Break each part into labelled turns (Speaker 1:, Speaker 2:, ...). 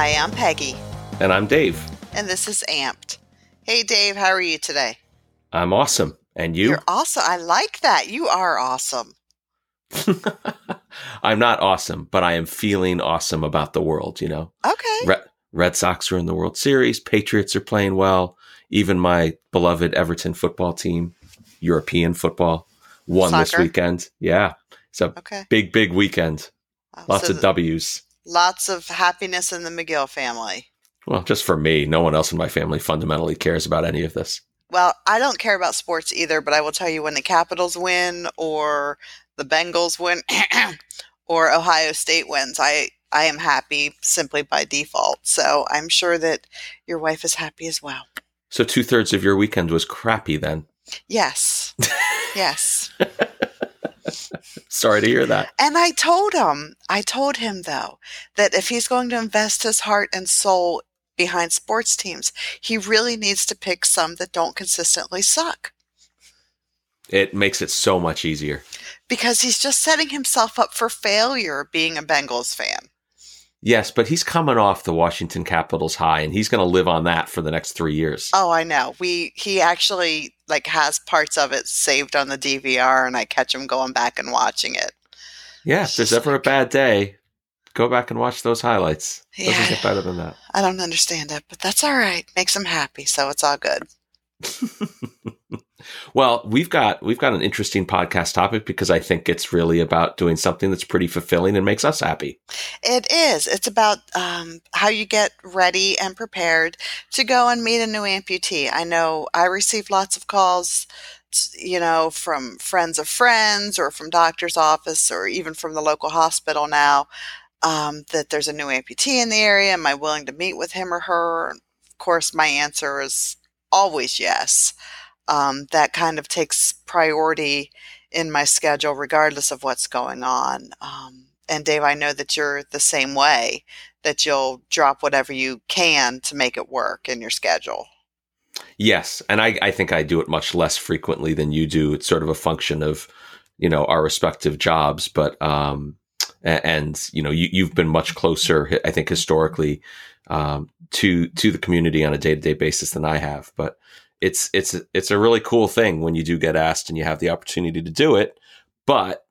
Speaker 1: Hi, I'm Peggy.
Speaker 2: And I'm Dave.
Speaker 1: And this is Amped. Hey, Dave, how are you today?
Speaker 2: I'm awesome. And you?
Speaker 1: You're awesome. I like that. You are awesome.
Speaker 2: I'm not awesome, but I am feeling awesome about the world, you know?
Speaker 1: Okay.
Speaker 2: Red, Red Sox are in the World Series. Patriots are playing well. Even my beloved Everton football team, European football, won
Speaker 1: Soccer?
Speaker 2: this weekend. Yeah. It's a
Speaker 1: Okay.
Speaker 2: big, big weekend.
Speaker 1: Wow,
Speaker 2: Lots
Speaker 1: so
Speaker 2: of W's.
Speaker 1: Lots of happiness in the McGill family.
Speaker 2: Well, just for me. No one else in my family fundamentally cares about any of this.
Speaker 1: Well, I don't care about sports either, but I will tell you when the Capitals win or the Bengals win or Ohio State wins, I I am happy simply by default. So I'm sure that your wife is happy as well.
Speaker 2: So two thirds of your weekend was crappy then.
Speaker 1: Yes. yes.
Speaker 2: Sorry to hear that.
Speaker 1: And I told him, I told him though, that if he's going to invest his heart and soul behind sports teams, he really needs to pick some that don't consistently suck.
Speaker 2: It makes it so much easier.
Speaker 1: Because he's just setting himself up for failure being a Bengals fan.
Speaker 2: Yes, but he's coming off the Washington Capitals high and he's going to live on that for the next 3 years.
Speaker 1: Oh, I know. We he actually like has parts of it saved on the DVR and I catch him going back and watching it.
Speaker 2: yeah, if there's ever a bad day, go back and watch those highlights. Doesn't get better than that.
Speaker 1: I don't understand it, but that's all right. Makes him happy, so it's all good.
Speaker 2: well, we've got we've got an interesting podcast topic because I think it's really about doing something that's pretty fulfilling and makes us happy.
Speaker 1: It is. It's about um, how you get ready and prepared to go and meet a new amputee. I know I receive lots of calls, you know, from friends of friends or from doctor's office or even from the local hospital now um, that there's a new amputee in the area. Am I willing to meet with him or her? Of course, my answer is always yes. Um, that kind of takes priority in my schedule, regardless of what's going on. Um, and Dave, I know that you're the same way, that you'll drop whatever you can to make it work in your schedule.
Speaker 2: Yes, and I, I think I do it much less frequently than you do. It's sort of a function of, you know, our respective jobs, but um, a- and you know, you you've been much closer, I think, historically, um, to to the community on a day to day basis than I have. But it's it's it's a really cool thing when you do get asked and you have the opportunity to do it, but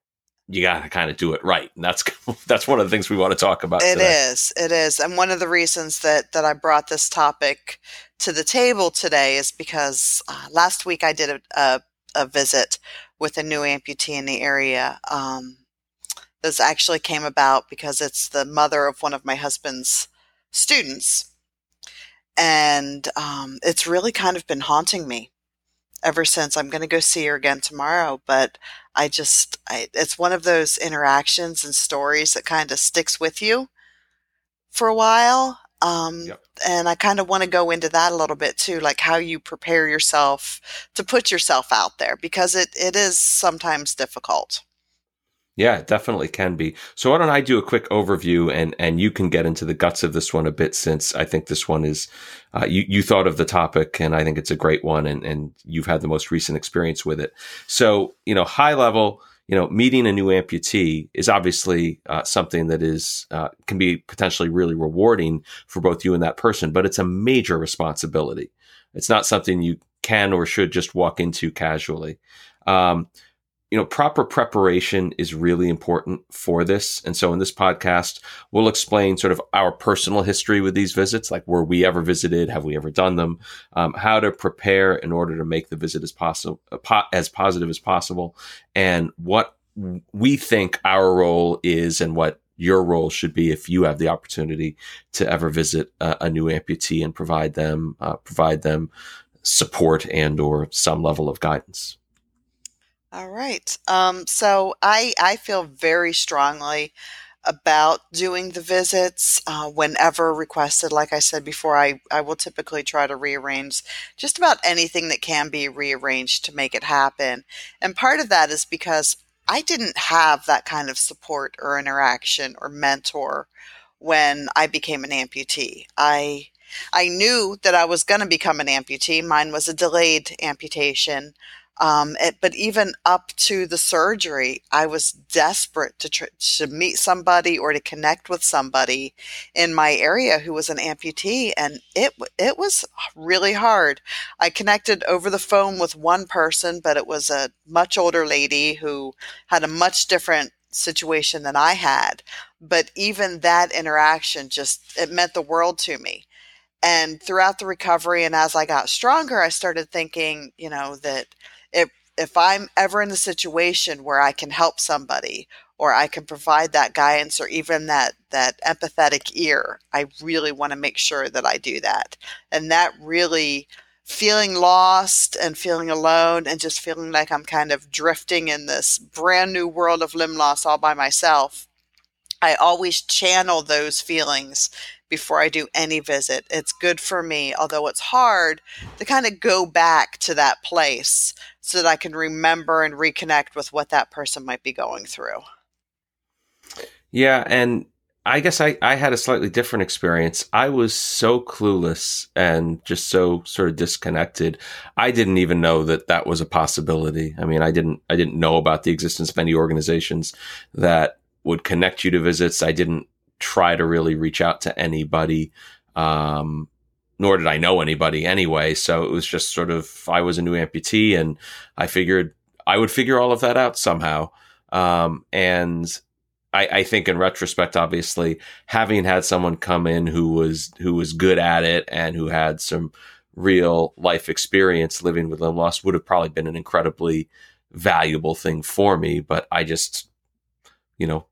Speaker 2: you got to kind of do it right, and that's that's one of the things we want to talk about.
Speaker 1: It
Speaker 2: today.
Speaker 1: is, it is, and one of the reasons that that I brought this topic to the table today is because uh, last week I did a, a a visit with a new amputee in the area. Um, this actually came about because it's the mother of one of my husband's students, and um, it's really kind of been haunting me ever since. I'm going to go see her again tomorrow, but I just, I, it's one of those interactions and stories that kind of sticks with you for a while. Um,
Speaker 2: Yep.
Speaker 1: And I kind of want to go into that a little bit too, like how you prepare yourself to put yourself out there because it, it is sometimes difficult.
Speaker 2: Yeah, it definitely can be. So why don't I do a quick overview and and you can get into the guts of this one a bit since I think this one is uh, you you thought of the topic and I think it's a great one and and you've had the most recent experience with it. So you know, high level, you know, meeting a new amputee is obviously uh, something that is uh, can be potentially really rewarding for both you and that person, but it's a major responsibility. It's not something you can or should just walk into casually. Um, you know, proper preparation is really important for this. And so in this podcast, we'll explain sort of our personal history with these visits, like were we ever visited? Have we ever done them? Um, how to prepare in order to make the visit as possible, as positive as possible, and what we think our role is and what your role should be if you have the opportunity to ever visit a, a new amputee and provide them, uh, provide them support and or some level of guidance.
Speaker 1: All right. Um, so I I feel very strongly about doing the visits uh, whenever requested. Like I said before, I I will typically try to rearrange just about anything that can be rearranged to make it happen. And part of that is because I didn't have that kind of support or interaction or mentor when I became an amputee. I I knew that I was going to become an amputee. Mine was a delayed amputation. Um, it, but even up to the surgery, I was desperate to, tr- to meet somebody or to connect with somebody in my area who was an amputee, and it it was really hard. I connected over the phone with one person, but it was a much older lady who had a much different situation than I had. But even that interaction just it meant the world to me. And throughout the recovery and as I got stronger, I started thinking, you know, that if if I'm ever in the situation where I can help somebody or I can provide that guidance or even that that empathetic ear, I really want to make sure that I do that. And that really feeling lost and feeling alone and just feeling like I'm kind of drifting in this brand new world of limb loss all by myself. I always channel those feelings before I do any visit. It's good for me, although it's hard to kind of go back to that place so that I can remember and reconnect with what that person might be going through.
Speaker 2: Yeah, and I guess I, I had a slightly different experience. I was so clueless and just so sort of disconnected. I didn't even know that that was a possibility. I mean, I didn't I didn't know about the existence of any organizations that would connect you to visits. I didn't try to really reach out to anybody. Um, nor did I know anybody anyway. So it was just sort of, I was a new amputee and I figured I would figure all of that out somehow. Um, and I, I, think in retrospect, obviously, having had someone come in who was, who was good at it and who had some real life experience living with limb loss would have probably been an incredibly valuable thing for me. But I just, you know,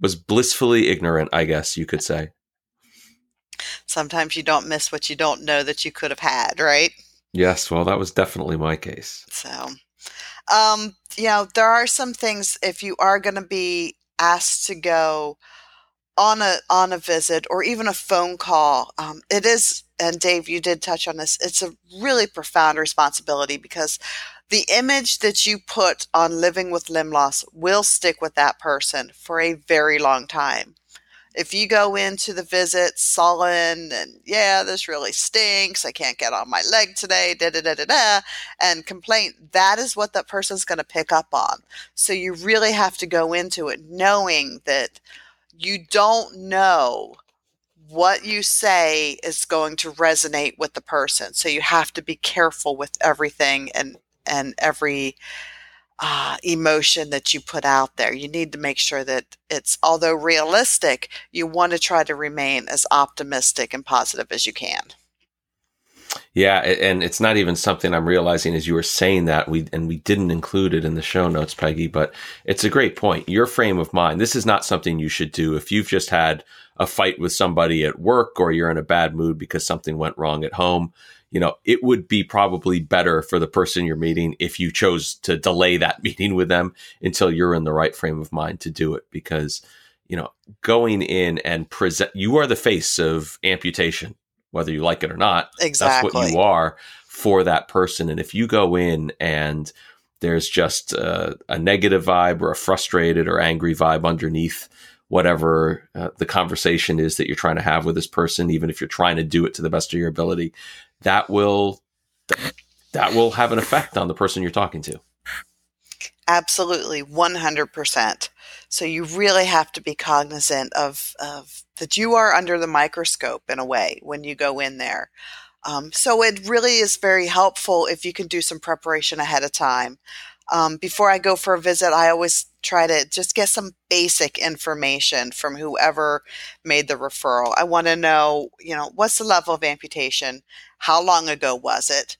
Speaker 2: was blissfully ignorant, I guess you could say.
Speaker 1: Sometimes you don't miss what you don't know that you could have had, right?
Speaker 2: Yes, well, that was definitely my case.
Speaker 1: So, um, you know, there are some things if you are going to be asked to go on a on a visit or even a phone call, um, it is. And Dave, you did touch on this. It's a really profound responsibility because the image that you put on living with limb loss will stick with that person for a very long time. If you go into the visit sullen and, yeah, this really stinks, I can't get on my leg today, da da da da da, and complain, that is what that person's going to pick up on. So you really have to go into it knowing that you don't know what you say is going to resonate with the person. So you have to be careful with everything and and every uh, emotion that you put out there. You need to make sure that it's, although realistic, you want to try to remain as optimistic and positive as you can.
Speaker 2: Yeah, and it's not even something I'm realizing as you were saying that we and we didn't include it in the show notes, Peggy, but it's a great point. Your frame of mind. This is not something you should do if you've just had a fight with somebody at work or you're in a bad mood because something went wrong at home you know, it would be probably better for the person you're meeting if you chose to delay that meeting with them until you're in the right frame of mind to do it because, you know, going in and present, you are the face of amputation, whether you like it or not.
Speaker 1: Exactly.
Speaker 2: That's what you are for that person. And if you go in and there's just a, a negative vibe or a frustrated or angry vibe underneath whatever uh, the conversation is that you're trying to have with this person, even if you're trying to do it to the best of your ability, that will that will have an effect on the person you're talking to.
Speaker 1: Absolutely, 100%. So you really have to be cognizant of, of that you are under the microscope in a way when you go in there. Um, so it really is very helpful if you can do some preparation ahead of time. Um, before I go for a visit, I always try to just get some basic information from whoever made the referral. I want to know, you know, what's the level of amputation? How long ago was it?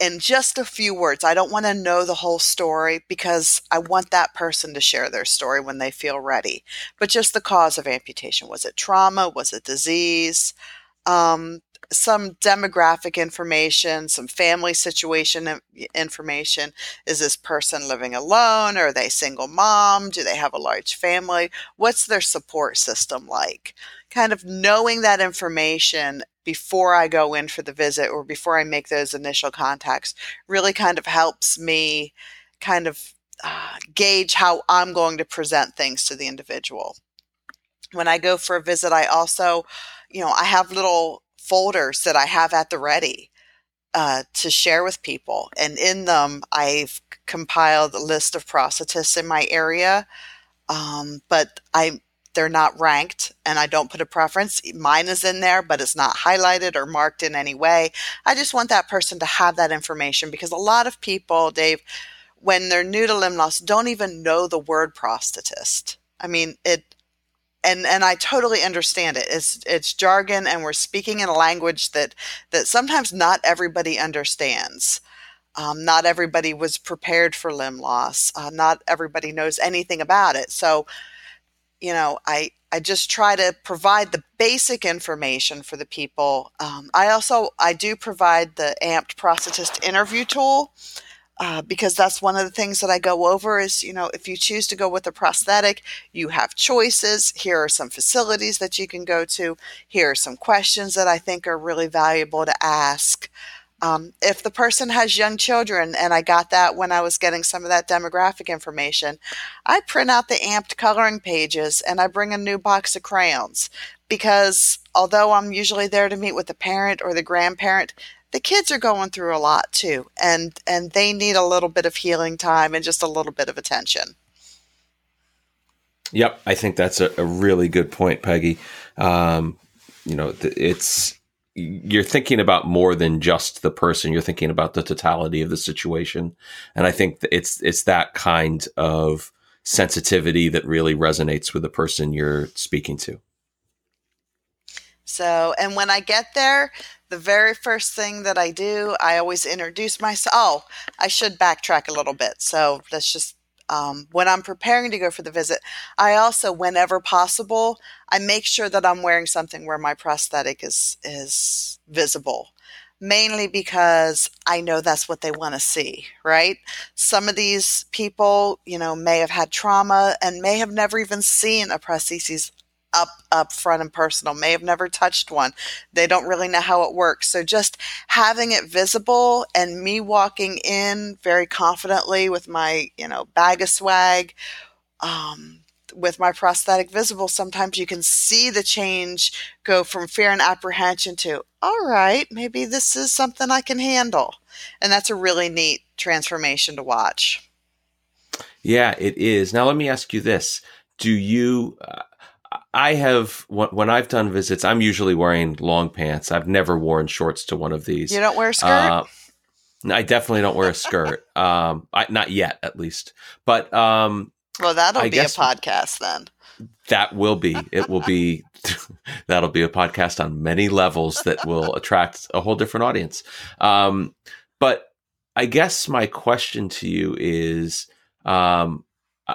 Speaker 1: In just a few words, I don't want to know the whole story because I want that person to share their story when they feel ready. But just the cause of amputation. Was it trauma? Was it disease? Um, some demographic information, some family situation information. Is this person living alone? Are they single mom? Do they have a large family? What's their support system like? Kind of knowing that information before I go in for the visit or before I make those initial contacts really kind of helps me kind of uh, gauge how I'm going to present things to the individual. When I go for a visit, I also, you know, I have little folders that I have at the ready uh, to share with people. And in them, I've compiled a list of prosthetists in my area. Um, but I they're not ranked and I don't put a preference. Mine is in there, but it's not highlighted or marked in any way. I just want that person to have that information because a lot of people, Dave, when they're new to limb loss, don't even know the word prosthetist. I mean, it and and I totally understand it. It's it's jargon, and we're speaking in a language that that sometimes not everybody understands. Um, not everybody was prepared for limb loss. Uh, not everybody knows anything about it. So, you know, I I just try to provide the basic information for the people. Um, I also I do provide the amped prosthetist interview tool uh, because that's one of the things that I go over is, you know, if you choose to go with a prosthetic, you have choices. Here are some facilities that you can go to. Here are some questions that I think are really valuable to ask. Um, if the person has young children, and I got that when I was getting some of that demographic information, I print out the amped coloring pages and I bring a new box of crayons because although I'm usually there to meet with the parent or the grandparent, the kids are going through a lot too and and they need a little bit of healing time and just a little bit of attention.
Speaker 2: Yep i think that's a, a really good point peggy. Um, you know it's you're thinking about more than just the person you're thinking about the totality of the situation. And i think it's it's that kind of sensitivity that really resonates with the person you're speaking to.
Speaker 1: So and when i get there the very first thing that I do, I always introduce myself. Oh, I should backtrack a little bit. So let's just, um, when I'm preparing to go for the visit, I also, whenever possible, I make sure that I'm wearing something where my prosthetic is is visible. Mainly because I know that's what they want to see, right? Some of these people, you know, may have had trauma and may have never even seen a prosthesis up up front and personal may have never touched one. They don't really know how it works. So just having it visible and me walking in very confidently with my you know bag of swag um, with my prosthetic visible sometimes you can see the change go from fear and apprehension to all right maybe this is something i can handle. And that's a really neat transformation to watch.
Speaker 2: Yeah it is. Now let me ask you this. Do you uh, I have when I've done visits, I'm usually wearing long pants. I've never worn shorts to one of these.
Speaker 1: You don't wear a skirt. Uh,
Speaker 2: I definitely don't wear a skirt. um, I, not yet, at least. But um,
Speaker 1: well, that'll I be a podcast then.
Speaker 2: That will be. It will be. that'll be a podcast on many levels that will attract a whole different audience. Um, but I guess my question to you is, um,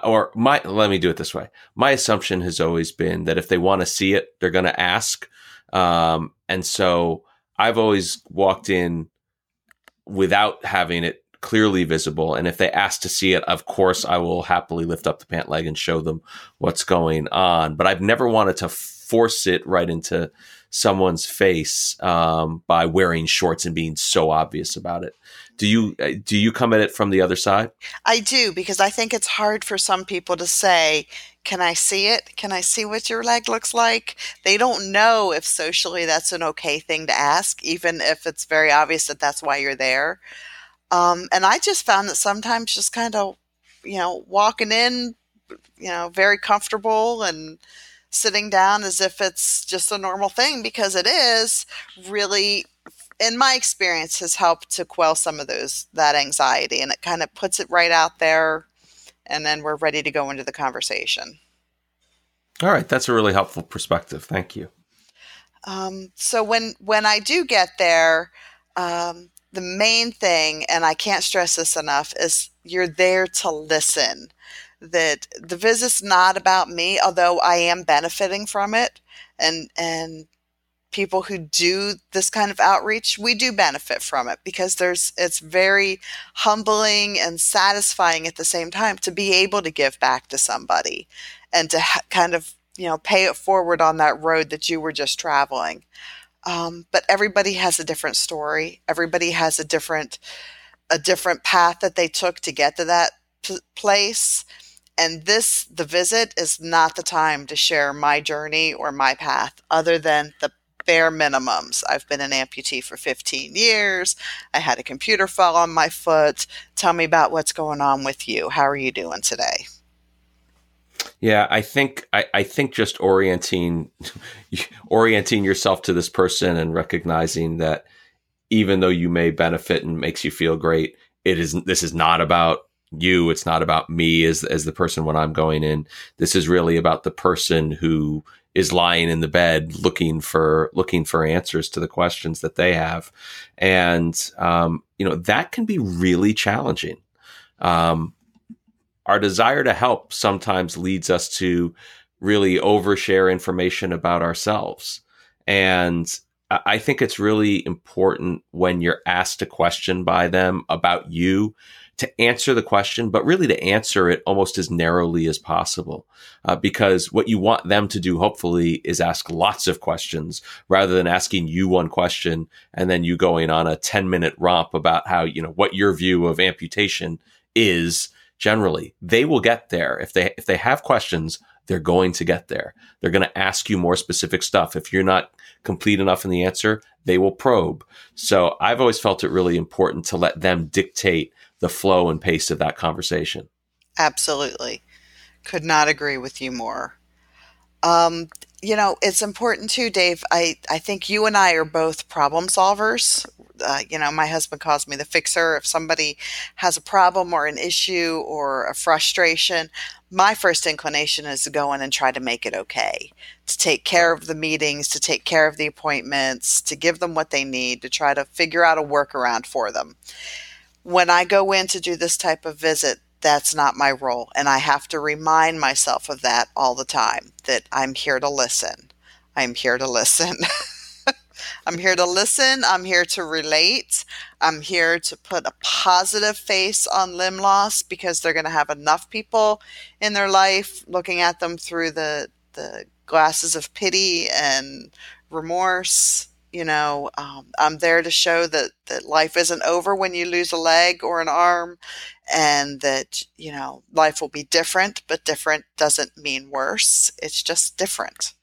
Speaker 2: or my let me do it this way. My assumption has always been that if they want to see it, they're going to ask. Um, and so I've always walked in without having it clearly visible. And if they ask to see it, of course, I will happily lift up the pant leg and show them what's going on. But I've never wanted to force it right into someone's face um, by wearing shorts and being so obvious about it. Do you uh, do you come at it from the other side?
Speaker 1: I do because I think it's hard for some people to say, "Can I see it? Can I see what your leg looks like?" They don't know if socially that's an okay thing to ask, even if it's very obvious that that's why you're there. Um, and I just found that sometimes just kind of, you know, walking in, you know, very comfortable and sitting down as if it's just a normal thing because it is really in my experience has helped to quell some of those that anxiety and it kind of puts it right out there and then we're ready to go into the conversation.
Speaker 2: All right that's a really helpful perspective. Thank you.
Speaker 1: Um, so when when i do get there um, the main thing and i can't stress this enough is you're there to listen. That the visit's not about me, although I am benefiting from it. And, and people who do this kind of outreach, we do benefit from it because there's, it's very humbling and satisfying at the same time to be able to give back to somebody and to ha- kind of, you know, pay it forward on that road that you were just traveling. Um, but everybody has a different story. Everybody has a different, a different path that they took to get to that p- place and this, the visit, is not the time to share my journey or my path, other than the bare minimums. I've been an amputee for 15 years. I had a computer fall on my foot. Tell me about what's going on with you. How are you doing today?
Speaker 2: Yeah, I think I, I think just orienting orienting yourself to this person and recognizing that even though you may benefit and makes you feel great, it is this is not about you. It's not about me as as the person when I'm going in. This is really about the person who is lying in the bed looking for looking for answers to the questions that they have, and um, you know that can be really challenging. Um, our desire to help sometimes leads us to really overshare information about ourselves, and I think it's really important when you're asked a question by them about you to answer the question, but really to answer it almost as narrowly as possible. Uh, because what you want them to do, hopefully, is ask lots of questions rather than asking you one question and then you going on a 10 minute romp about how, you know, what your view of amputation is generally. They will get there. If they, if they have questions, they're going to get there. They're going to ask you more specific stuff. If you're not complete enough in the answer, they will probe. So I've always felt it really important to let them dictate the flow and pace of that conversation.
Speaker 1: Absolutely. Could not agree with you more. Um, you know, it's important too, Dave. I, I think you and I are both problem solvers. Uh, you know, my husband calls me the fixer. If somebody has a problem or an issue or a frustration, my first inclination is to go in and try to make it okay, to take care of the meetings, to take care of the appointments, to give them what they need, to try to figure out a workaround for them. When I go in to do this type of visit, that's not my role. And I have to remind myself of that all the time that I'm here to listen. I'm here to listen. I'm here to listen. I'm here to relate. I'm here to put a positive face on limb loss because they're going to have enough people in their life looking at them through the, the glasses of pity and remorse. You know, um, I'm there to show that, that life isn't over when you lose a leg or an arm and that, you know, life will be different, but different doesn't mean worse. It's just different.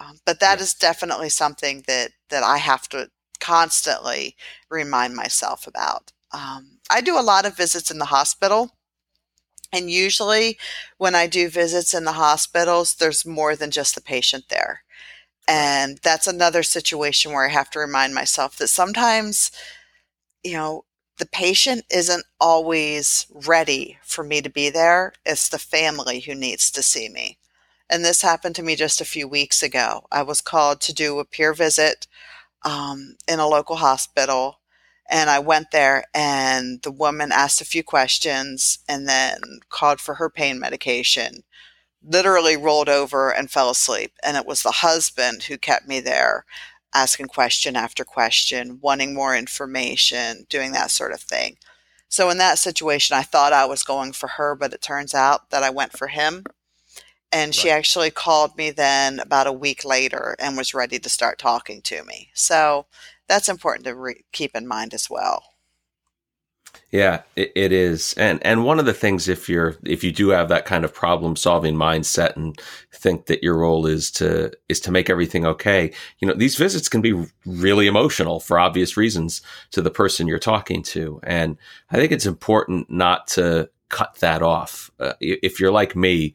Speaker 1: Um, but that yes. is definitely something that that I have to constantly remind myself about. Um, I do a lot of visits in the hospital. And usually, when I do visits in the hospitals, there's more than just the patient there. And that's another situation where I have to remind myself that sometimes, you know, the patient isn't always ready for me to be there. It's the family who needs to see me. And this happened to me just a few weeks ago. I was called to do a peer visit um, in a local hospital. And I went there, and the woman asked a few questions and then called for her pain medication. Literally rolled over and fell asleep. And it was the husband who kept me there, asking question after question, wanting more information, doing that sort of thing. So, in that situation, I thought I was going for her, but it turns out that I went for him. And right. she actually called me then about a week later and was ready to start talking to me. So that's important to re- keep in mind as well.
Speaker 2: Yeah, it, it is, and and one of the things if you're if you do have that kind of problem solving mindset and think that your role is to is to make everything okay, you know these visits can be really emotional for obvious reasons to the person you're talking to, and I think it's important not to cut that off. Uh, if you're like me,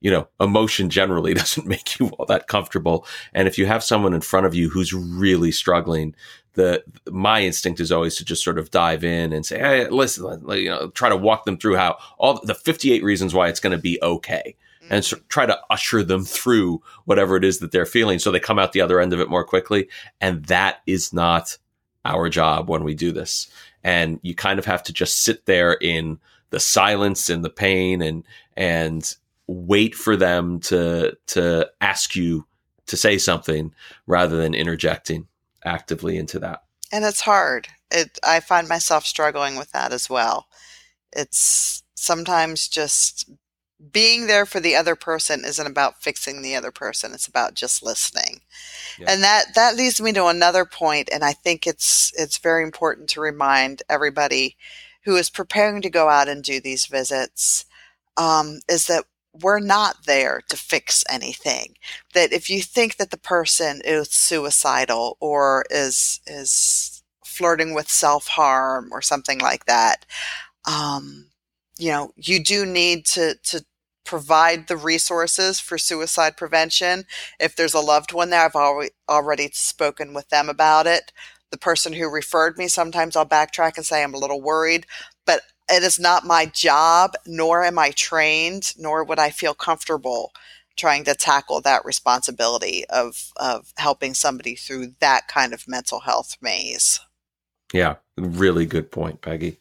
Speaker 2: you know, emotion generally doesn't make you all that comfortable. And if you have someone in front of you who's really struggling, the my instinct is always to just sort of dive in and say, "Hey, listen, you know, try to walk them through how all the 58 reasons why it's going to be okay." And so mm. try to usher them through whatever it is that they're feeling so they come out the other end of it more quickly. And that is not our job when we do this. And you kind of have to just sit there in the silence and the pain and and wait for them to to ask you to say something rather than interjecting actively into that.
Speaker 1: And it's hard. It I find myself struggling with that as well. It's sometimes just being there for the other person isn't about fixing the other person it's about just listening yeah. and that that leads me to another point and i think it's it's very important to remind everybody who is preparing to go out and do these visits um, is that we're not there to fix anything. That if you think that the person is suicidal or is is flirting with self harm or something like that, um, you know, you do need to to provide the resources for suicide prevention. If there's a loved one there, I've already already spoken with them about it. The person who referred me, sometimes I'll backtrack and say I'm a little worried, but it is not my job, nor am I trained, nor would I feel comfortable trying to tackle that responsibility of of helping somebody through that kind of mental health maze.
Speaker 2: Yeah, really good point, Peggy.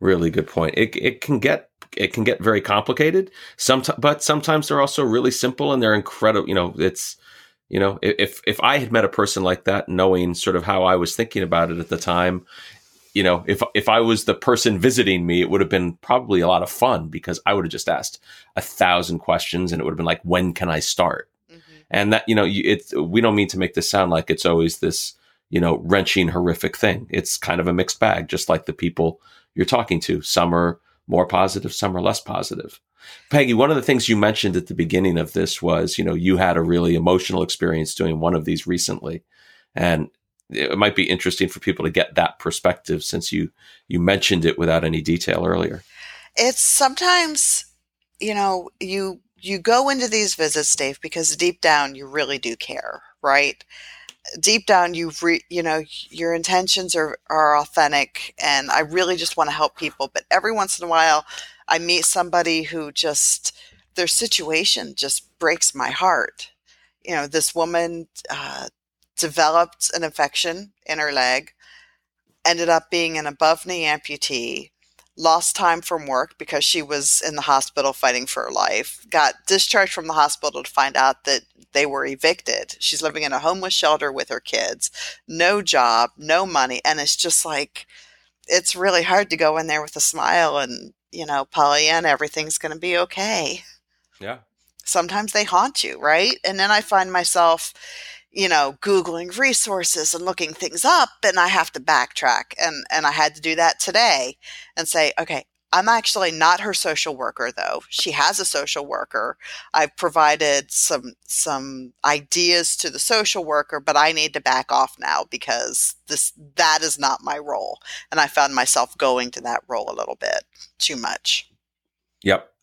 Speaker 2: Really good point. It it can get it can get very complicated. Sometimes, but sometimes they're also really simple and they're incredible. You know, it's you know if if I had met a person like that, knowing sort of how I was thinking about it at the time, you know, if if I was the person visiting me, it would have been probably a lot of fun because I would have just asked a thousand questions and it would have been like, when can I start? Mm-hmm. And that you know, it we don't mean to make this sound like it's always this you know wrenching horrific thing. It's kind of a mixed bag, just like the people you're talking to. Some are more positive, some are less positive. Peggy, one of the things you mentioned at the beginning of this was, you know, you had a really emotional experience doing one of these recently. And it might be interesting for people to get that perspective since you you mentioned it without any detail earlier.
Speaker 1: It's sometimes, you know, you you go into these visits, Dave, because deep down you really do care, right? deep down you re, you know your intentions are are authentic and I really just want to help people but every once in a while I meet somebody who just their situation just breaks my heart you know this woman uh, developed an infection in her leg ended up being an above knee amputee lost time from work because she was in the hospital fighting for her life, got discharged from the hospital to find out that they were evicted. She's living in a homeless shelter with her kids, no job, no money. And it's just like, it's really hard to go in there with a smile and, you know, Pollyanna, everything's going to be okay.
Speaker 2: Yeah.
Speaker 1: Sometimes they haunt you, right? And then I find myself, you know, Googling resources and looking things up and I have to backtrack. And, and I had to do that today and say, okay, I'm actually not her social worker though. She has a social worker. I've provided some some ideas to the social worker, but I need to back off now because this that is not my role. And I found myself going to that role a little bit too much.
Speaker 2: Yep.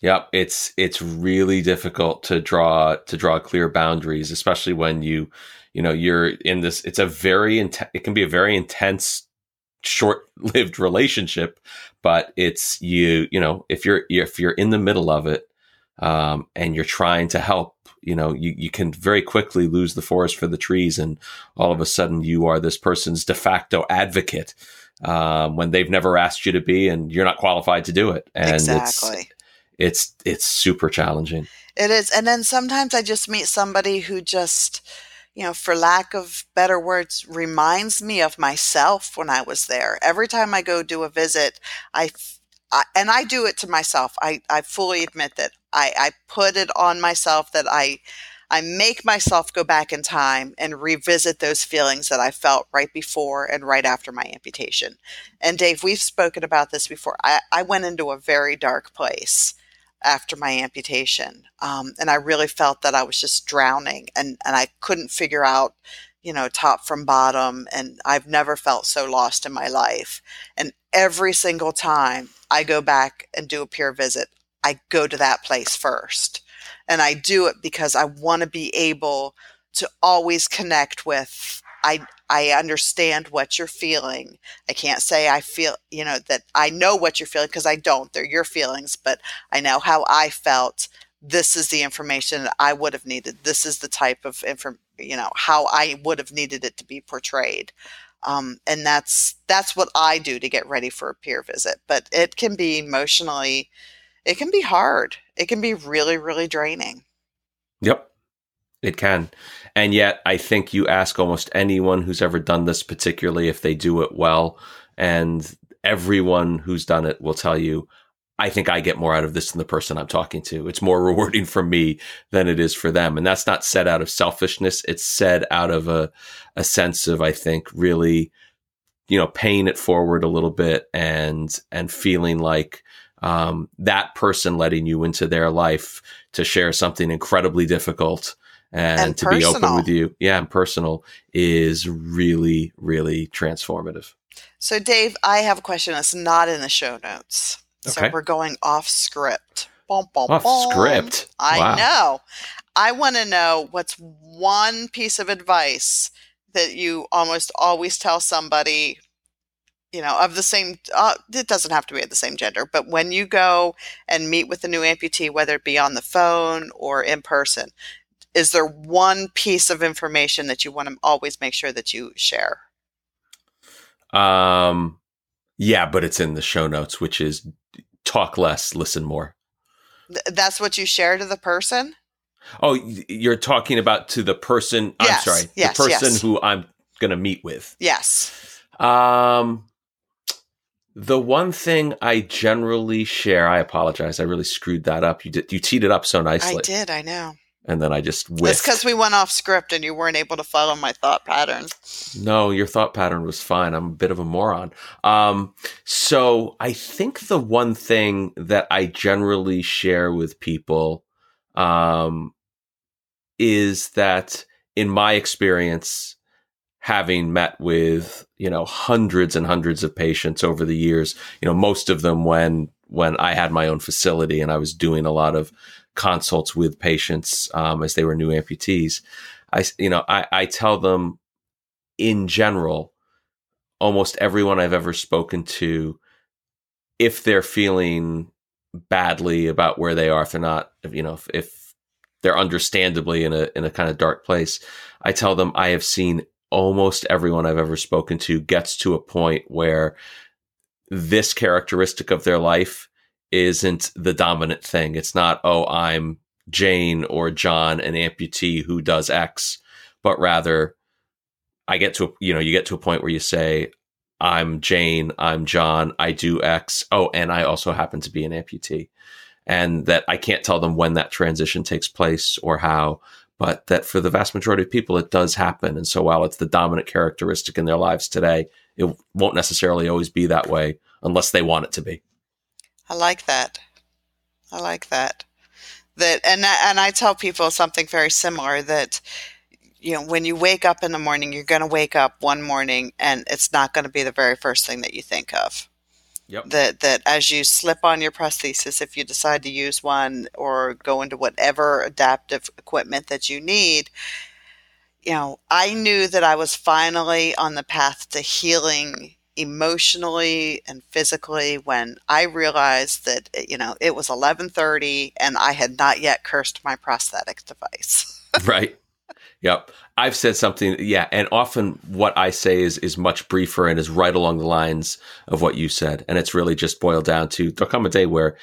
Speaker 2: Yep, it's it's really difficult to draw to draw clear boundaries, especially when you you know you're in this. It's a very intense. It can be a very intense, short-lived relationship, but it's you. You know, if you're if you're in the middle of it, um, and you're trying to help, you know, you you can very quickly lose the forest for the trees, and all of a sudden you are this person's de facto advocate um, when they've never asked you to be, and you're not qualified to do it. And
Speaker 1: exactly.
Speaker 2: It's, it's it's super challenging.
Speaker 1: It is. And then sometimes I just meet somebody who just, you know, for lack of better words, reminds me of myself when I was there. Every time I go do a visit, I, and I do it to myself. I, I fully admit that I, I put it on myself that I I make myself go back in time and revisit those feelings that I felt right before and right after my amputation. And Dave, we've spoken about this before. I, I went into a very dark place after my amputation. Um, and I really felt that I was just drowning and, and I couldn't figure out, you know, top from bottom. And I've never felt so lost in my life. And every single time I go back and do a peer visit, I go to that place first. And I do it because I want to be able to always connect with I I understand what you're feeling. I can't say I feel, you know, that I know what you're feeling because I don't. They're your feelings, but I know how I felt. This is the information that I would have needed. This is the type of inform, you know, how I would have needed it to be portrayed. Um, and that's that's what I do to get ready for a peer visit. But it can be emotionally, it can be hard. It can be really, really draining.
Speaker 2: Yep, it can. And yet, I think you ask almost anyone who's ever done this, particularly if they do it well, and everyone who's done it will tell you, I think I get more out of this than the person I'm talking to. It's more rewarding for me than it is for them. And that's not said out of selfishness. It's said out of a, a sense of, I think, really, you know, paying it forward a little bit and, and feeling like, um, that person letting you into their life to share something incredibly difficult and,
Speaker 1: And
Speaker 2: to be open with you, yeah, and personal is really, really transformative.
Speaker 1: So, Dave, I have a question that's not in the show notes. So
Speaker 2: Okay.
Speaker 1: we're going off script. Bum, bum,
Speaker 2: Off
Speaker 1: bum.
Speaker 2: script.
Speaker 1: I
Speaker 2: Wow.
Speaker 1: know. I want to know what's one piece of advice that you almost always tell somebody, you know, of the same, uh, it doesn't have to be of the same gender, but when you go and meet with a new amputee, whether it be on the phone or in person, is there one piece of information that you want to always make sure that you share?
Speaker 2: Um, yeah, but it's in the show notes, which is talk less, listen more.
Speaker 1: Th- that's what you share to the person?
Speaker 2: Oh, you're talking about to the person.
Speaker 1: Yes,
Speaker 2: I'm sorry,
Speaker 1: yes,
Speaker 2: the person
Speaker 1: yes.
Speaker 2: who I'm going to meet with.
Speaker 1: Yes.
Speaker 2: Um, the one thing I generally share, I apologize, I really screwed that up. You did, you teed it up so nicely,
Speaker 1: I did. I know.
Speaker 2: And then I just
Speaker 1: It's because we went off script and you weren't able to follow my thought pattern.
Speaker 2: No, your thought pattern was fine. I'm a bit of a moron. Um, so I think the one thing that I generally share with people, um, is that in my experience, having met with, you know, hundreds and hundreds of patients over the years, you know, most of them when, when I had my own facility and I was doing a lot of consults with patients, um, as they were new amputees. I, you know, I, I tell them in general, almost everyone I've ever spoken to, if they're feeling badly about where they are, if they're not, you know, if, if they're understandably in a in a kind of dark place, I tell them I have seen almost everyone I've ever spoken to gets to a point where this characteristic of their life isn't the dominant thing. It's not, oh, I'm Jane or John, an amputee who does X, but rather I get to, a, you know, you get to a point where you say, I'm Jane, I'm John, I do X. Oh, and I also happen to be an amputee. And that I can't tell them when that transition takes place or how, but that for the vast majority of people, it does happen. And so while it's the dominant characteristic in their lives today, it won't necessarily always be that way unless they want it to be.
Speaker 1: I like that. I like that. That and I, and I tell people something very similar that you know when you wake up in the morning you're going to wake up one morning and it's not going to be the very first thing that you think of.
Speaker 2: Yep.
Speaker 1: That that as you slip on your prosthesis if you decide to use one or go into whatever adaptive equipment that you need you know, I knew that I was finally on the path to healing emotionally and physically when I realized that you know it was 11:30 and I had not yet cursed my prosthetic device.
Speaker 2: right. Yep. I've said something, yeah, and often what I say is is much briefer and is right along the lines of what you said, and it's really just boiled down to there'll come a day where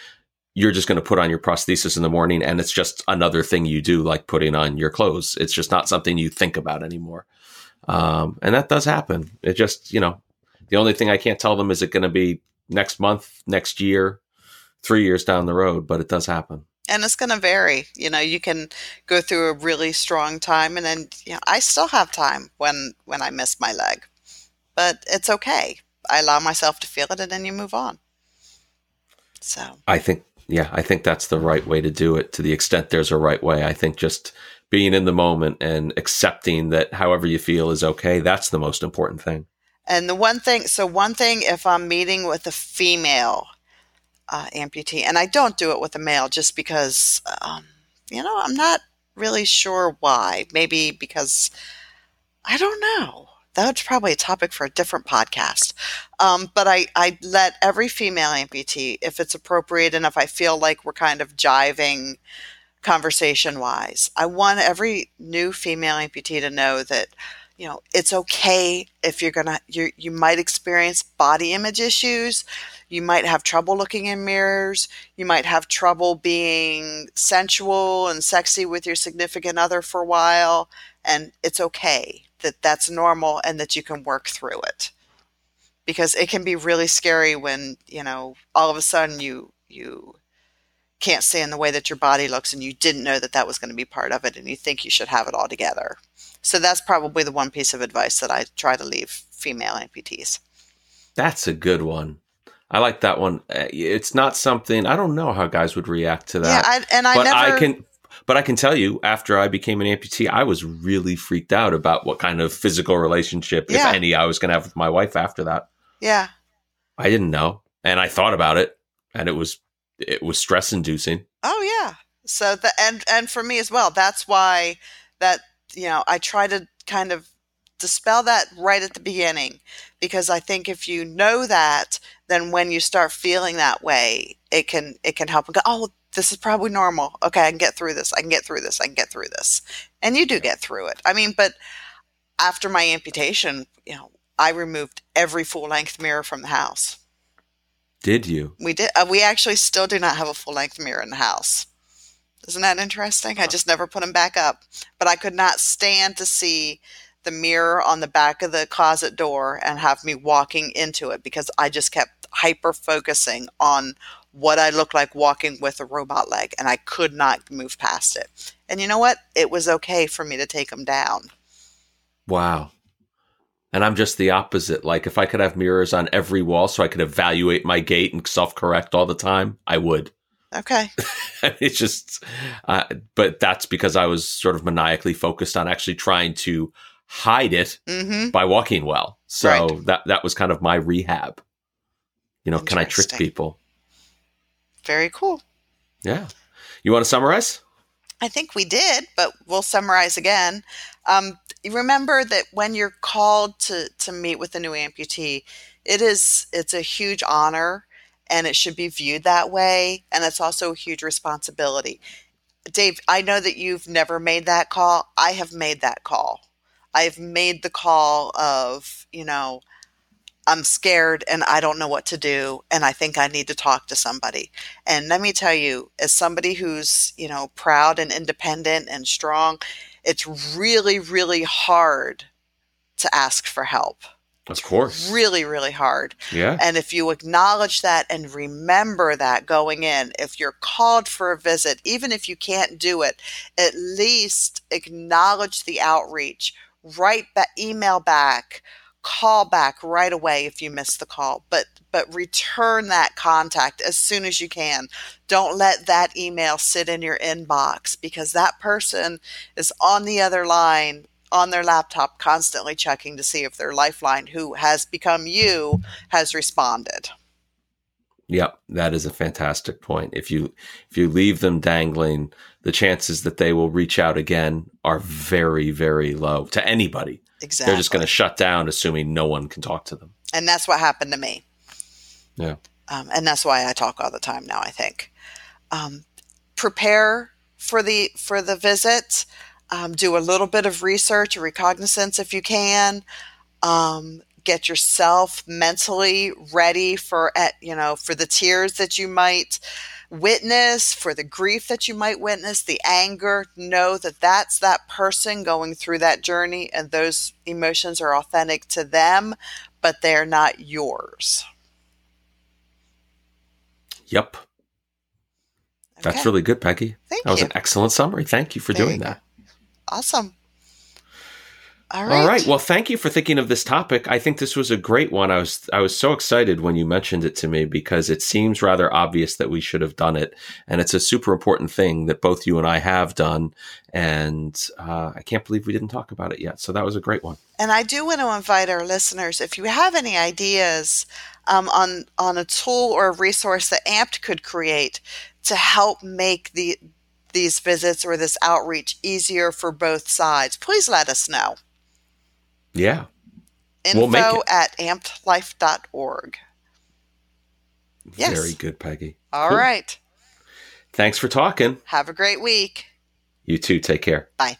Speaker 2: you're just going to put on your prosthesis in the morning, and it's just another thing you do, like putting on your clothes. It's just not something you think about anymore, um, and that does happen. It just, you know, the only thing I can't tell them is it going to be next month, next year, three years down the road, but it does happen.
Speaker 1: and it's going to vary. You know, you can go through a really strong time and then you know, I still have time when when I miss my leg. But it's okay. I allow myself to feel it and then you move on. So,
Speaker 2: I think, yeah, I think that's the right way to do it to the extent there's a right way. I think just being in the moment and accepting that however you feel is okay, that's the most important thing.
Speaker 1: And the one thing, so one thing, if I'm meeting with a female uh, amputee, and I don't do it with a male just because, um, you know, I'm not really sure why. Maybe because I don't know. That's probably a topic for a different podcast. Um, but I, I let every female amputee, if it's appropriate and if I feel like we're kind of jiving conversation wise, I want every new female amputee to know that you know it's okay if you're gonna you you might experience body image issues. You might have trouble looking in mirrors. You might have trouble being sensual and sexy with your significant other for a while and it's okay that that's normal and that you can work through it. Because it can be really scary when you know all of a sudden you you can't stand the way that your body looks and you didn't know that that was going to be part of it and you think you should have it all together so that's probably the one piece of advice that I try to leave female amputees.
Speaker 2: That's a good one. I like that one. Uh, It's not something I don't know how guys would react to that.
Speaker 1: yeah, I, and I
Speaker 2: but
Speaker 1: never.
Speaker 2: I can but I can tell you after I became an amputee, I was really freaked out about what kind of physical relationship,
Speaker 1: Yeah.
Speaker 2: if any, I was going to have with my wife after that.
Speaker 1: yeah,
Speaker 2: I didn't know, and I thought about it, and it was it was stress inducing.
Speaker 1: Oh yeah. So the and and for me as well. That's why that you know I try to kind of dispel that right at the beginning because I think if you know that, then when you start feeling that way, it can it can help and go. Oh, this is probably normal. Okay, I can get through this. I can get through this. I can get through this, and you do get through it. I mean, but after my amputation, you know, I removed every full length mirror from the house.
Speaker 2: Did you?
Speaker 1: We did. Uh, we actually still do not have a full length mirror in the house. Isn't that interesting? I uh-huh. just never put them back up. But I could not stand to see the mirror on the back of the closet door and have me walking into it because I just kept hyper focusing on what I looked like walking with a robot leg and I could not move past it. And you know what? It was okay for me to take them down.
Speaker 2: Wow. And I'm just the opposite. Like if I could have mirrors on every wall so I could evaluate my gait and self correct all the time, I would.
Speaker 1: Okay.
Speaker 2: it's just, uh, but that's because I was sort of maniacally focused on actually trying to hide it
Speaker 1: Mm-hmm.
Speaker 2: by walking well. So
Speaker 1: Right.
Speaker 2: that that was kind of my rehab. You know, can I trick people?
Speaker 1: Very cool.
Speaker 2: Yeah. You want to summarize?
Speaker 1: I think we did, but we'll summarize again. Um, remember that when you're called to to meet with a new amputee, it is it's a huge honor, and it should be viewed that way, and it's also a huge responsibility. Dave, I know that you've never made that call. I have made that call. I've made the call of you know. I'm scared and I don't know what to do and I think I need to talk to somebody. And let me tell you, as somebody who's, you know, proud and independent and strong, it's really, really hard to ask for help.
Speaker 2: Of course.
Speaker 1: Really, really hard.
Speaker 2: Yeah.
Speaker 1: And if you acknowledge that and remember that going in, if you're called for a visit, even if you can't do it, at least acknowledge the outreach, write back, email back, call back right away if you miss the call, but but return that contact as soon as you can. Don't let that email sit in your inbox because that person is on the other line on their laptop constantly checking to see if their lifeline who has become you has responded.
Speaker 2: Yep, that is a fantastic point. If you if you leave them dangling, the chances that they will reach out again are very very low to anybody.
Speaker 1: Exactly.
Speaker 2: They're just going to shut down assuming no one can talk to them.
Speaker 1: and that's what happened to me.
Speaker 2: Yeah.
Speaker 1: Um, and that's why I talk all the time now. I think um, prepare for the for the visit. Um, do a little bit of research or recognizance if you can. Um, get yourself mentally ready for at you know for the tears that you might witness for the grief that you might witness the anger know that that's that person going through that journey and those emotions are authentic to them but they're not yours
Speaker 2: Yep. That's really good, Peggy.
Speaker 1: Thank
Speaker 2: that was
Speaker 1: you.
Speaker 2: an excellent summary. Thank you for
Speaker 1: There
Speaker 2: doing
Speaker 1: you
Speaker 2: that.
Speaker 1: Awesome all right
Speaker 2: All right. Well, thank you for thinking of this topic. I think this was a great one. I was I was so excited when you mentioned it to me because it seems rather obvious that we should have done it, and it's a super important thing that both you and I have done. And uh, I can't believe we didn't talk about it yet. So that was a great one.
Speaker 1: And I do want to invite our listeners, if you have any ideas um, on on a tool or a resource that AMPT could create to help make the these visits or this outreach easier for both sides, please let us know.
Speaker 2: Yeah.
Speaker 1: Info
Speaker 2: We'll make it.
Speaker 1: at ampedlife.org. Yes.
Speaker 2: Very good, Peggy.
Speaker 1: All
Speaker 2: Cool.
Speaker 1: right.
Speaker 2: Thanks for talking.
Speaker 1: Have a great week.
Speaker 2: You too. Take care.
Speaker 1: Bye.